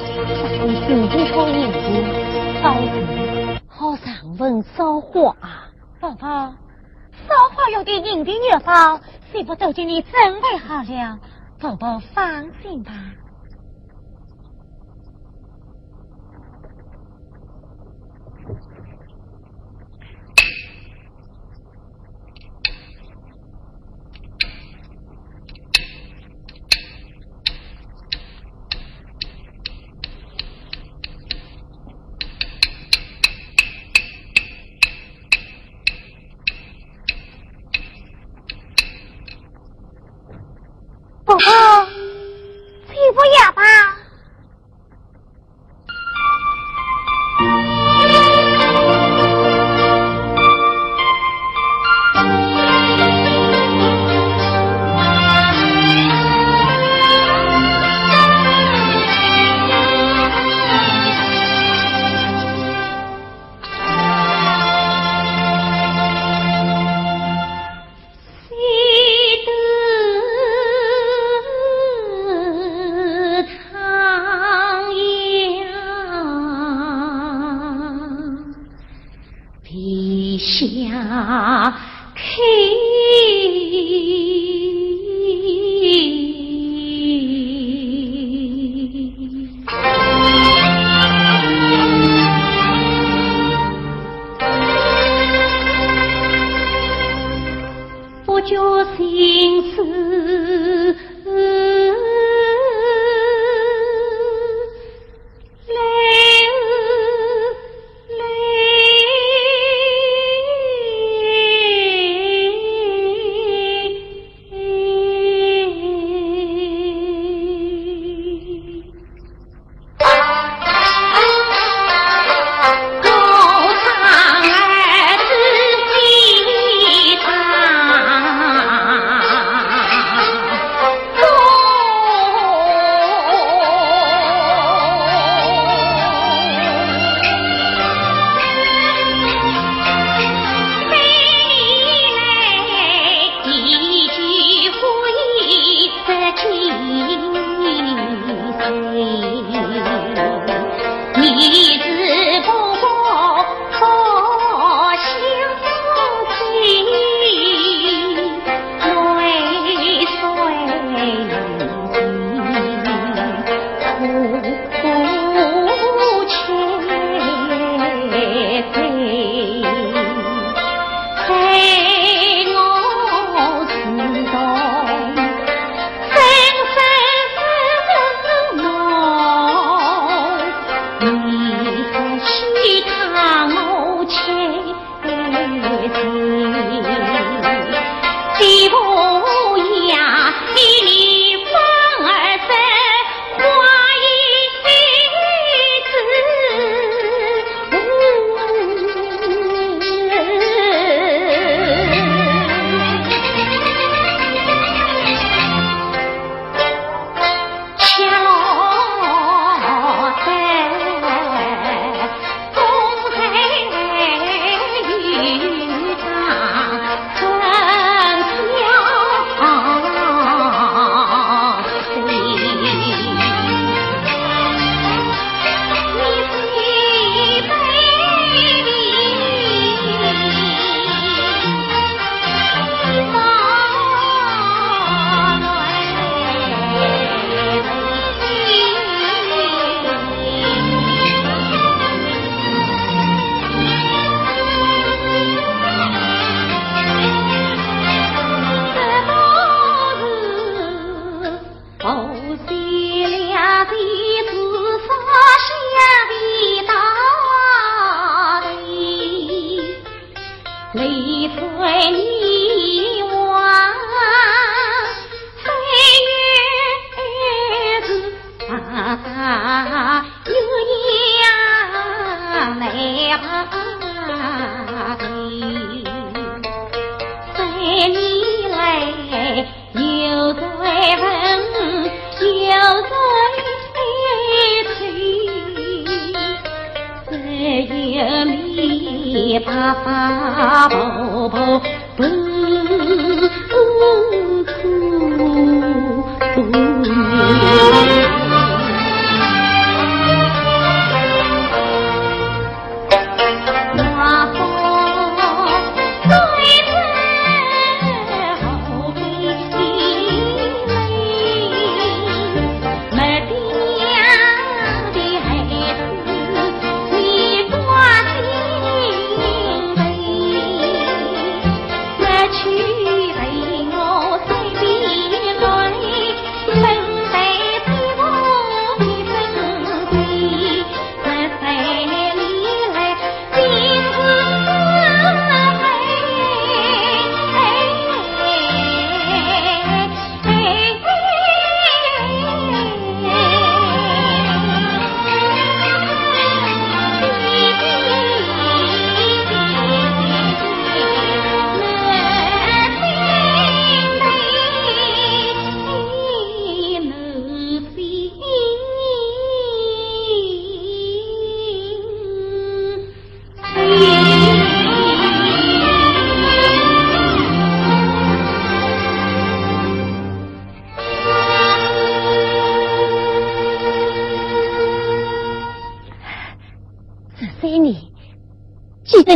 咱们自己脱衣服烧纸好上问烧花啊。宝宝烧花用的饮品药方，是部都给你准备好了？宝宝放心吧。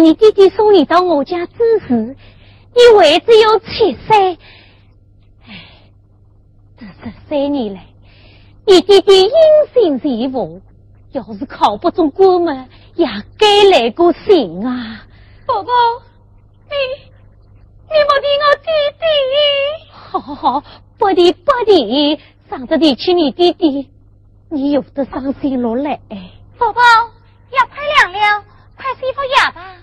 你弟弟送你到我家之时，你为只有七岁。唉，这十三年来，你弟弟音信全无，要是考不中官门，也该来个信啊。宝宝，你，你莫听我弟弟。好好好，不提不提，上次提起你弟弟，你有的伤心落泪。宝宝，要快凉了，快洗副药吧。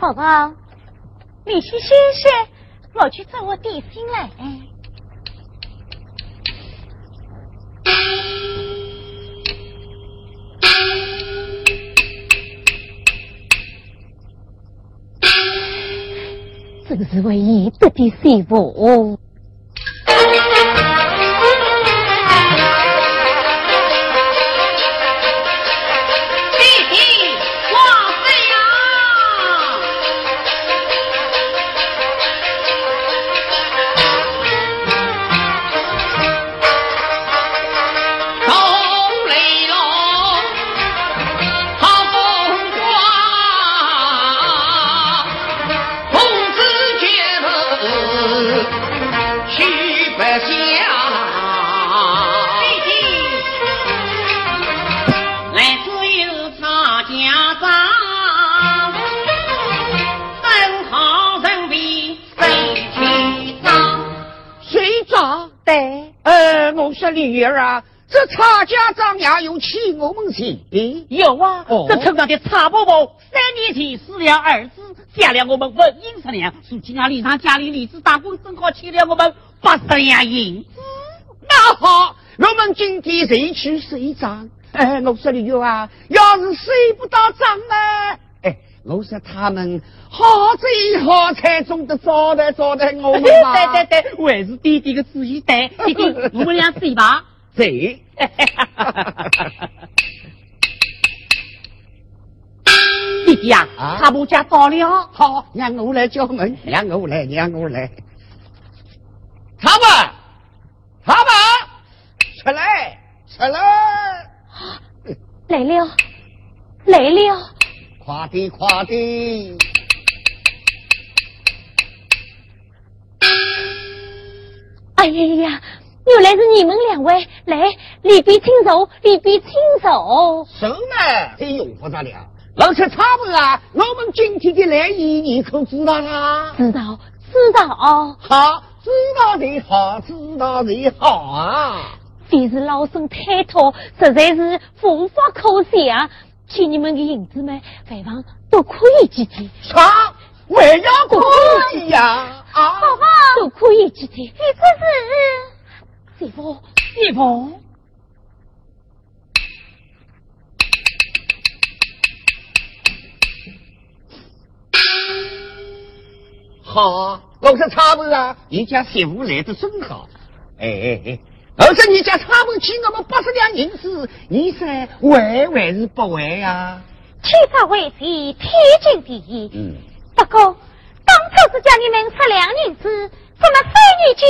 宝宝，你去歇歇，我去做我点心来。正是唯一得的媳妇。有啊，这村上的差伯伯三年前死了儿子，嫁了我们文英十两，如今啊，李上家里李子打工，正好欠了我们八十两银子。那好，我们今天谁去谁账？哎，我说李玉啊，要是谁不到账呢？哎，我说他们好嘴好菜总得招待招待我们嘛。对对对，还是弟弟的主意对。弟弟，我们俩睡吧。谁？弟弟呀，他们家到了。好，让我来叫门，让我来，让我来。他们，他们，出来，出来。来了，来了。快点，快点。哎呀呀！原来是你们两位来礼毕亲手，礼毕亲手。什么？这用不着了。老师差不多啊。我们今天的来意，你可知道啊？知道，知道哦。好，知道的好，知道的好啊。非是老孙太托，实在是无法可想。请你们的银子们，不妨多可以几天。啥？还要可以呀？啊，宝宝，多可以几天。你这是？媳妇，媳妇，好，我说差不啊，你家媳妇来的真好。哎哎哎，而且你家差不请我们八十两银子，你说还还是不还呀？天法为先，天经地义。嗯。不过当初是叫你们十两银子，怎么三年间？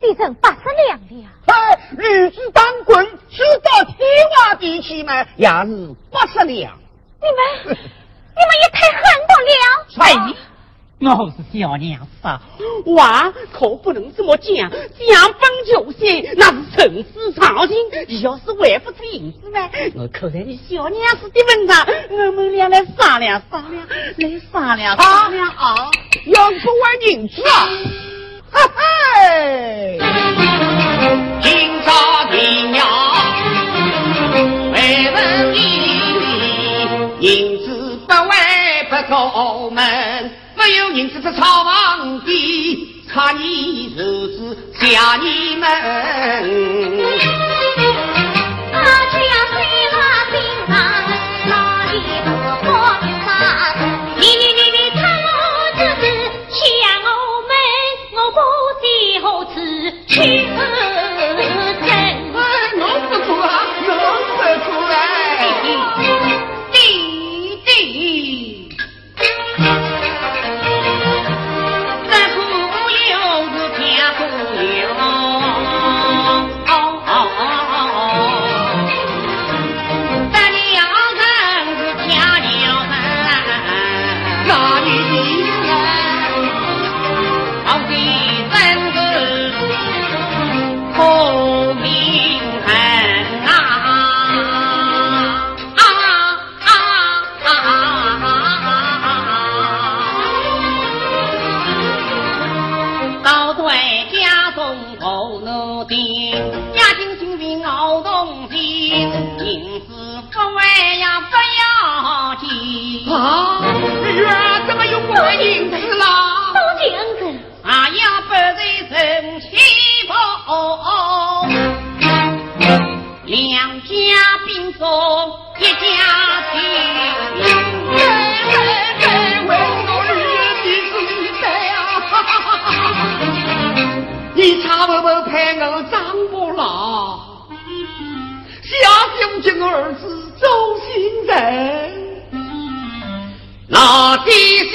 变成八十两了。哎，女子当棍，知道天花地去嘛，也是八十两。你们，你们也太狠毒了。哎，我是小娘子，话可不能这么讲，讲本就行，那是陈世长情。要是还不出银子呢，我扣在你小娘子的份上，我们俩来商量商量，来商量商量啊！要不还银子啊？嘿嘿，今朝的娘为问你，银子不为不出门，没有人知道子吓你们他只要哪里我房你你你你我日子吓我们我不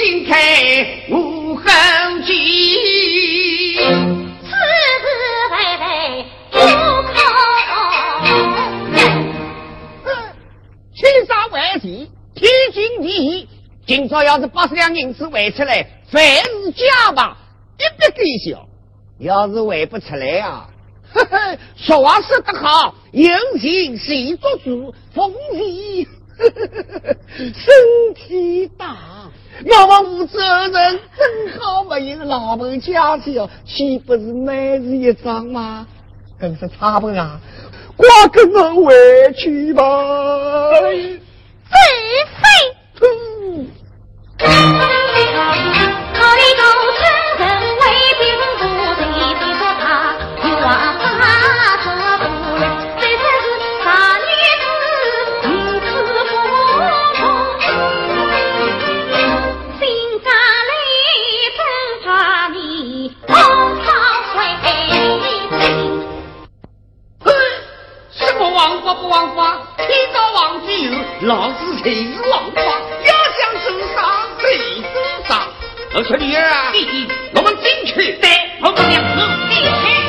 心开无痕迹，此事为为不可。千山万计，天经地义。今朝要是八十两银子汇出来，凡是家吧，一笔勾销。要是汇不出来啊，呵呵，俗话说得好，有钱谁做主，风气身体大。我们五子二人正好没有老婆家教，岂不是每日一张吗？更是差不啊！快跟我回去吧。是非。考虑到村有，老子才是王法。要想受伤，谁走上？我说女儿啊，弟弟，我们进去。对，我们两个一起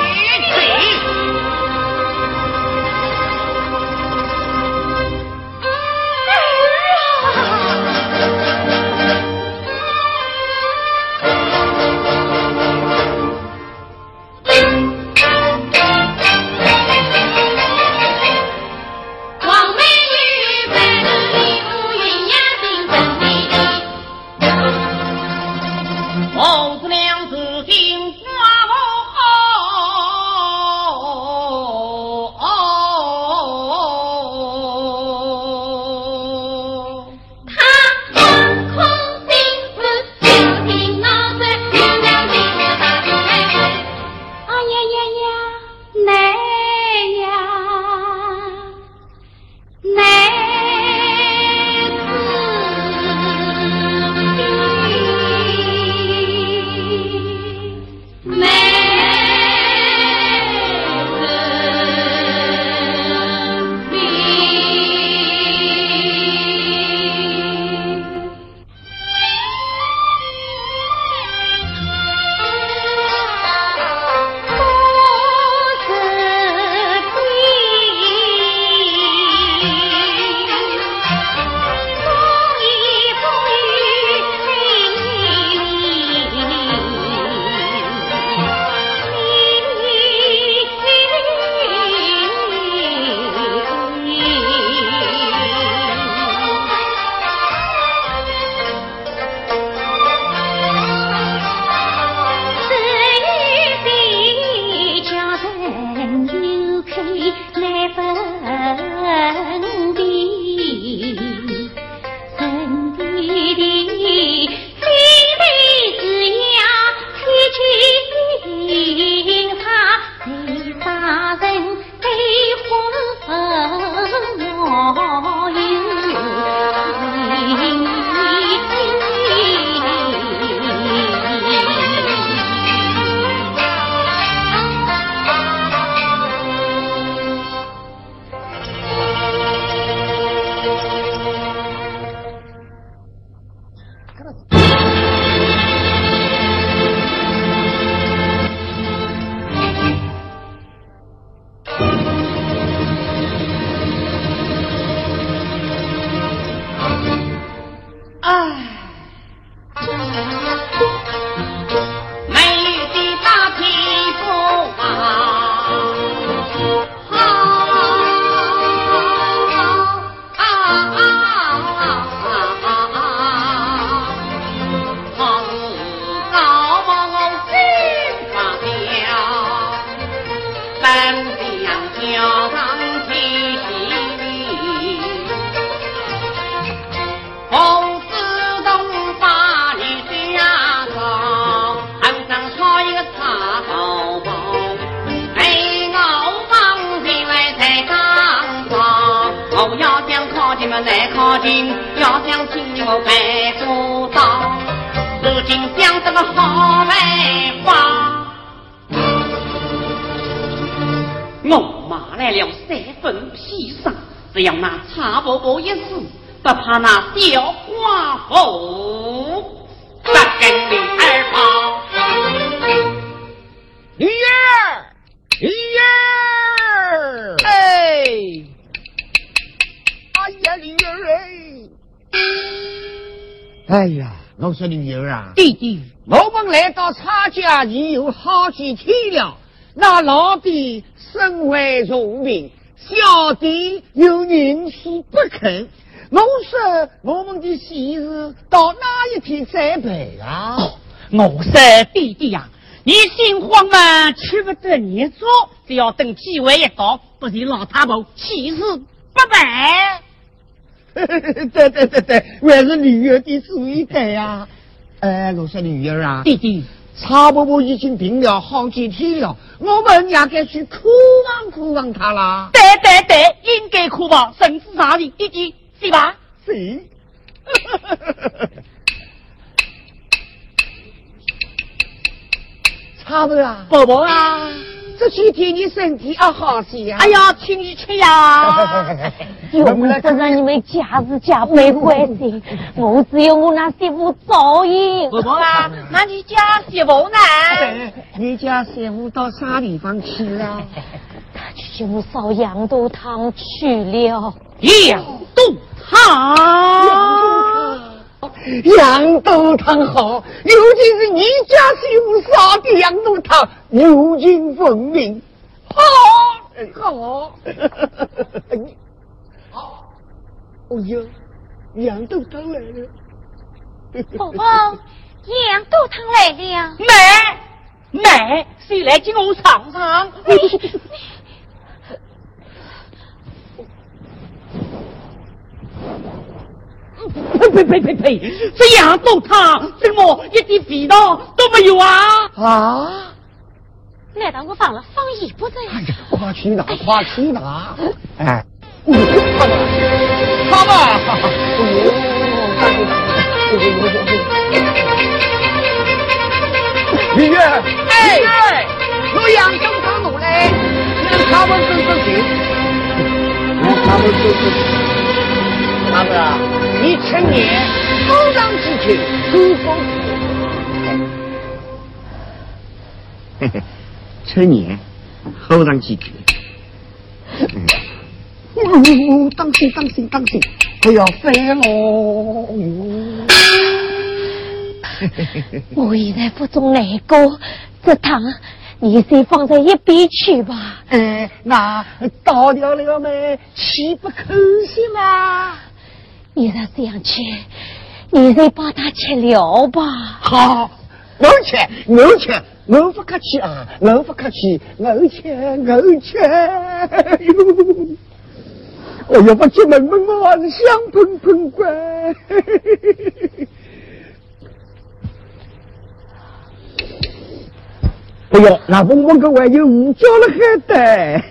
那老弟身为重病，小弟又宁死不肯。我说我们的喜事到哪一天再办啊？我说弟弟呀、你心慌嘛，吃不得你做，只要等机会一到，不是老太婆喜事不办。对对对对，还是女儿的主意对呀。哎，我说女儿啊，弟弟，曹伯伯已经病了好几天了，我们也该去哭望哭望他啦。对对对，应该哭望，甚至上你弟弟，是吧？是。曹伯啊，伯伯啊，这几天你身体啊好些呀？哎呀，请你吃呀。又不是让你们家事家没关系，我只有我那媳妇照应。伯伯啊，那你家媳妇呢？哎 你家媳妇到啥地方去了？她去给我烧羊肚汤去了。羊肚汤。羊肚汤好，尤其是你家媳妇烧的羊肚汤，有情分明。好好，哎好。好。哦哟，羊肚汤来了。宝宝，羊肚汤来了。妹妹，谁来给我尝尝？呸呸呸呸呸！这羊肚汤怎么一点味道都没有啊？啊！难道我放了放一不在？哎呀，快去拿，快去拿！哎，嗯好吧，好吧，女儿，哎，我养生汤弄来，让他们走走去，让他们走走去。他们啊，你趁年多让几天，多丰嘿嘿，趁年后让几天。哦，当心当心当心，不要飞喽！我现在不中来过，这汤你先放在一边去吧。哎，那倒掉了没？岂不可惜吗？你若这样吃，你再把它吃了吧。好，我吃，我吃，我不客气啊，我不客气，我吃，我吃。我要不去问问我还是香喷喷乖。哎呦，那凤凰个还有五角了还得。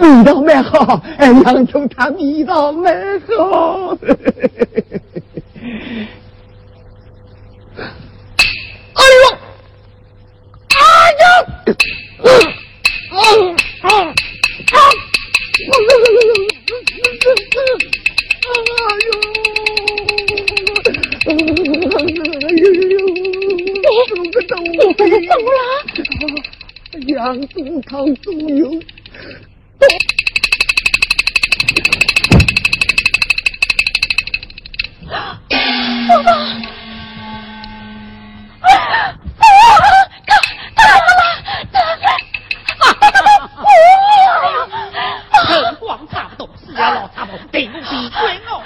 味道蛮好，哎，洋葱汤味道蛮好。哎呦，哎呀，嗯嗯嗯啊，哎呦，哎呦，这个东你这是怎么了？羊肚汤猪油。光差不多，是啊，老差不多，对不起，怪我。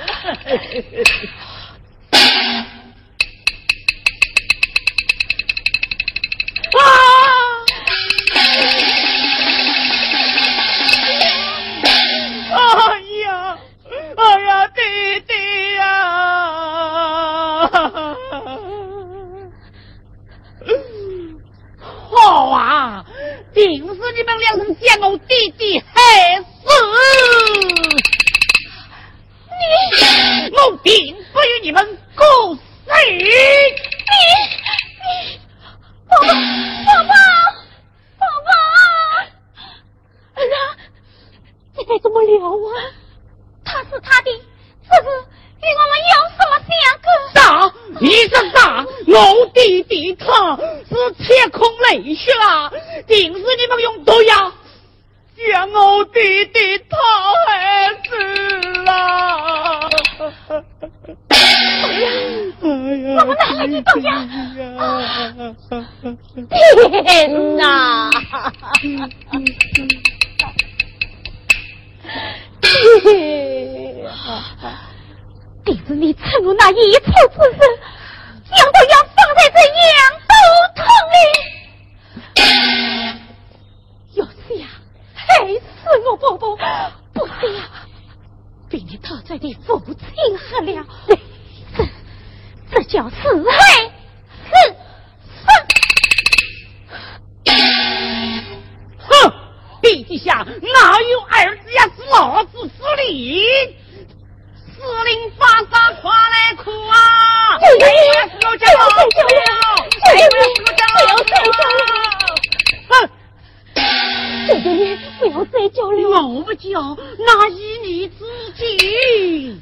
姐姐你不要再叫了。我不叫，那以你自己。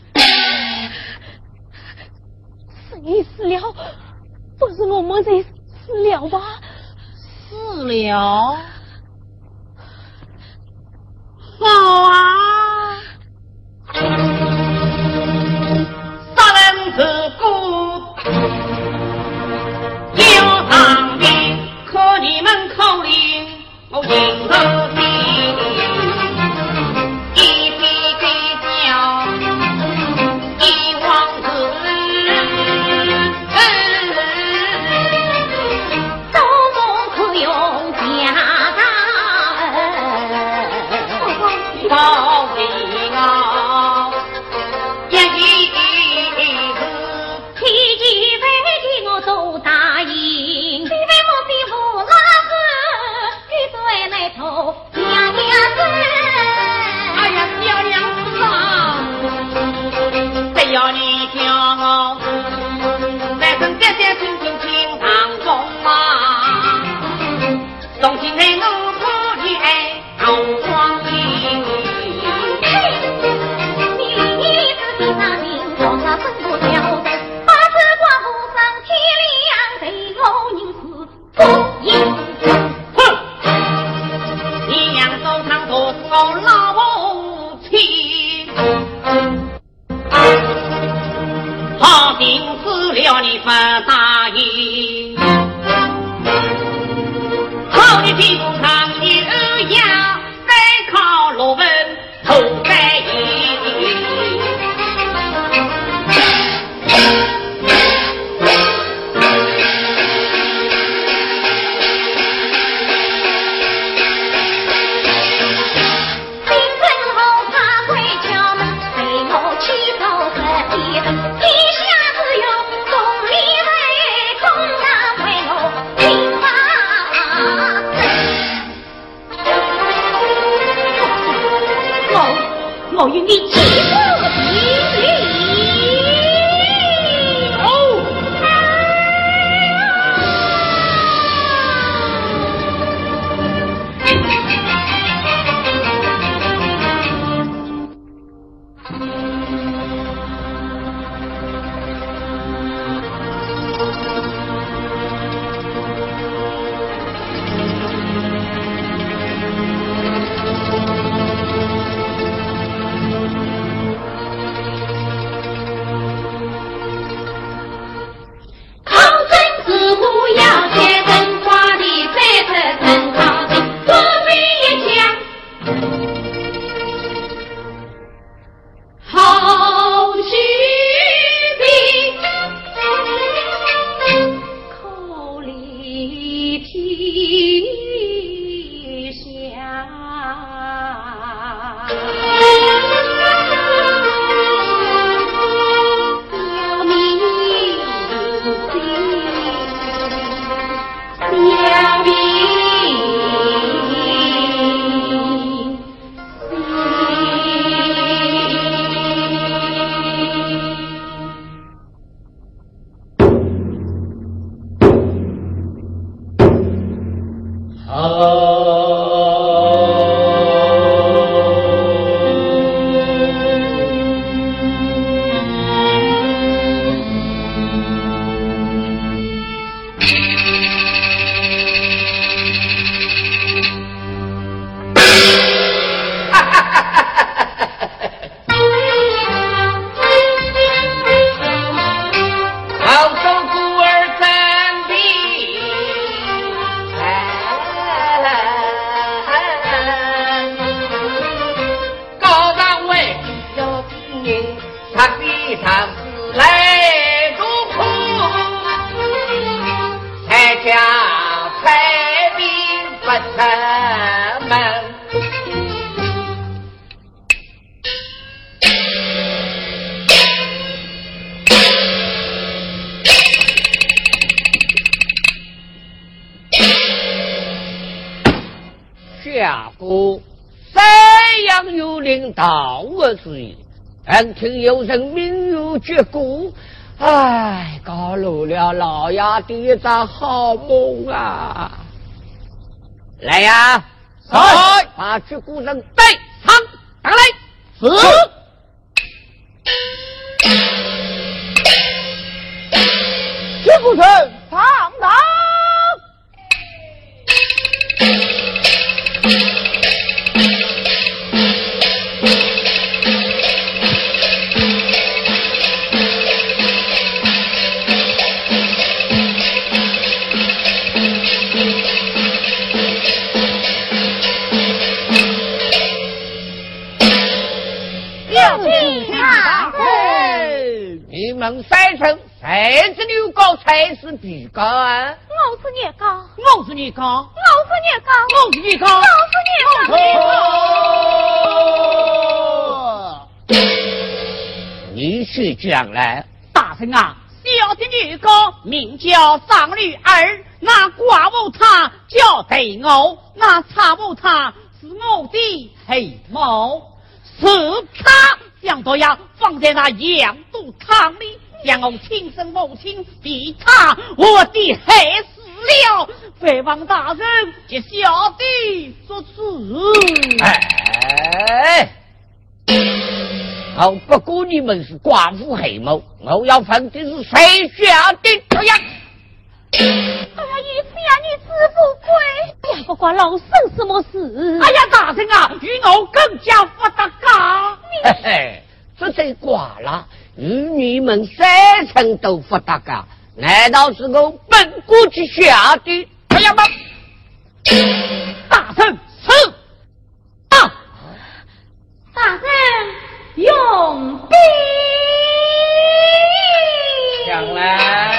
是你死了，不是我们在死了吧？死了。好啊。你可以有人命如绝骨，唉，搞漏了老爷的一场好梦啊！来呀，来，把绝骨人带上，打来，是。绝孤城你们三成谁子牛高才是比高啊？我是年高，我是年高，我是年高，我是年高，我是年高。你是讲来，大圣啊，小的女高名叫张女儿，那寡妇她叫对偶，那差妇她是我的黑猫，是她将这样放在那羊肚汤里，将我亲生母亲被他，我的害死了，回望大人接小弟做主。哎，我不管你们是寡妇黑猫，我要分的是谁下的这样。哎呀，姨夫呀，你知不亏？呀，不管老孙什么事？哎呀，大人啊，与我更加不得干。嘿嘿，这才寡了，与你们三层都不搭嘎，难道是我本过去下的哎呀妈？大圣是啊，大圣用兵。讲来。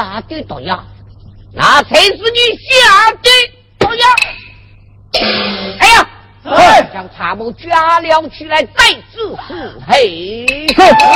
啥的毒药那才是你想的同样哎呀将茶木抓了起来再次嘿嘿。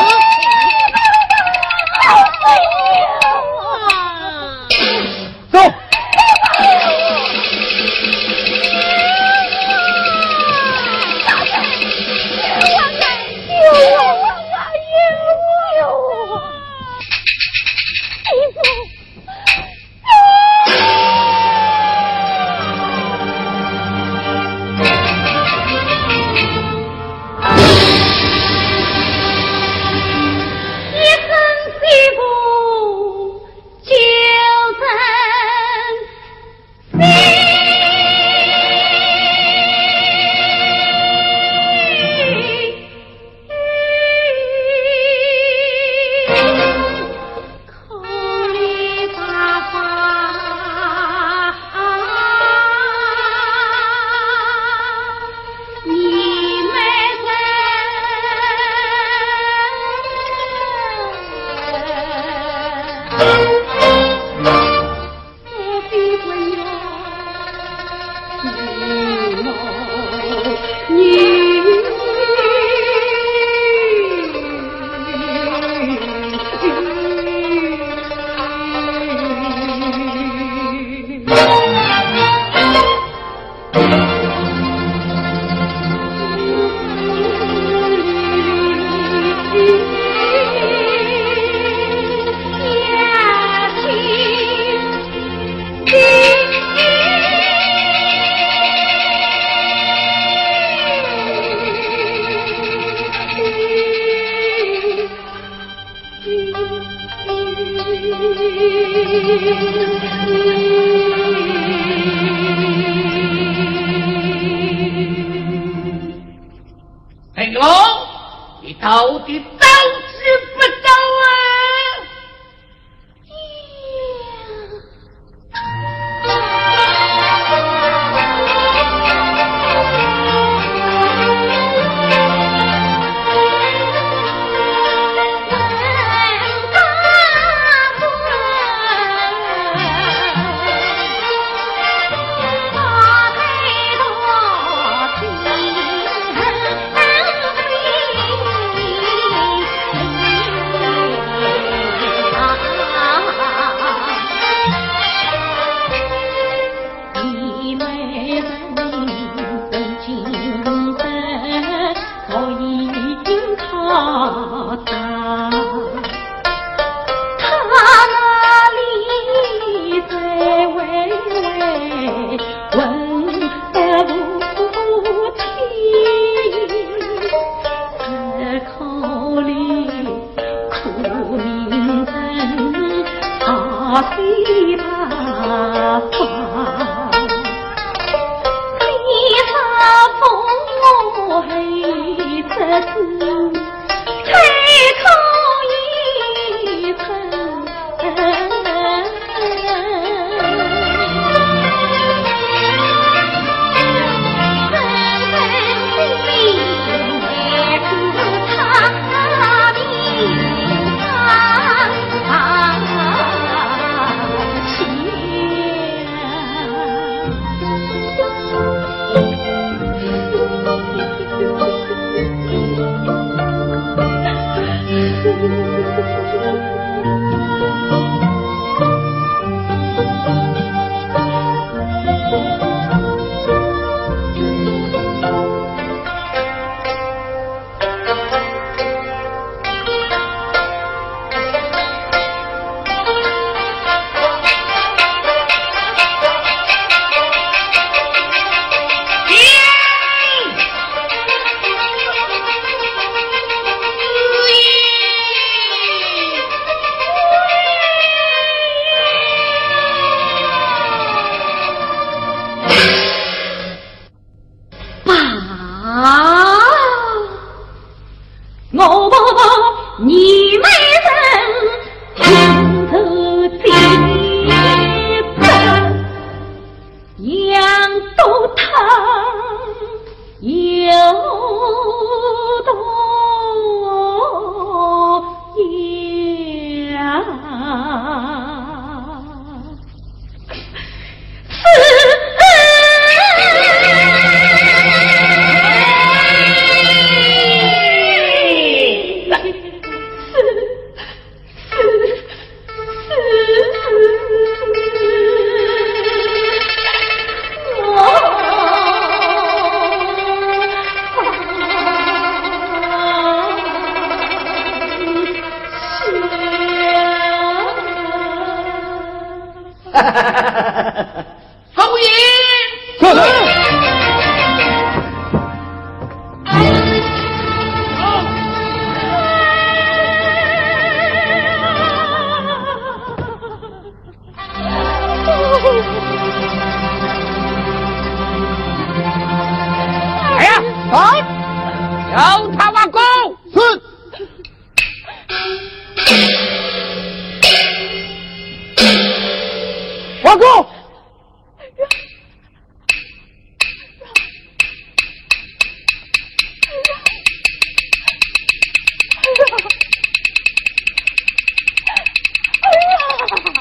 呀！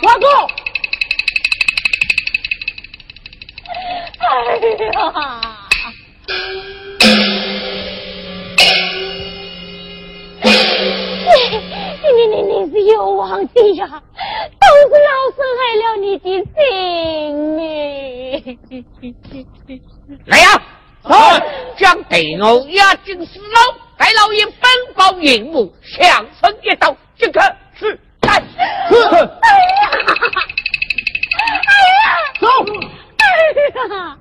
老公，哎呀！你你你你是有王的呀，都是老师害了你的性命。来呀、好，将对我押进死牢。太老爷本报银幕响声一刀即刻是来走。哎呀。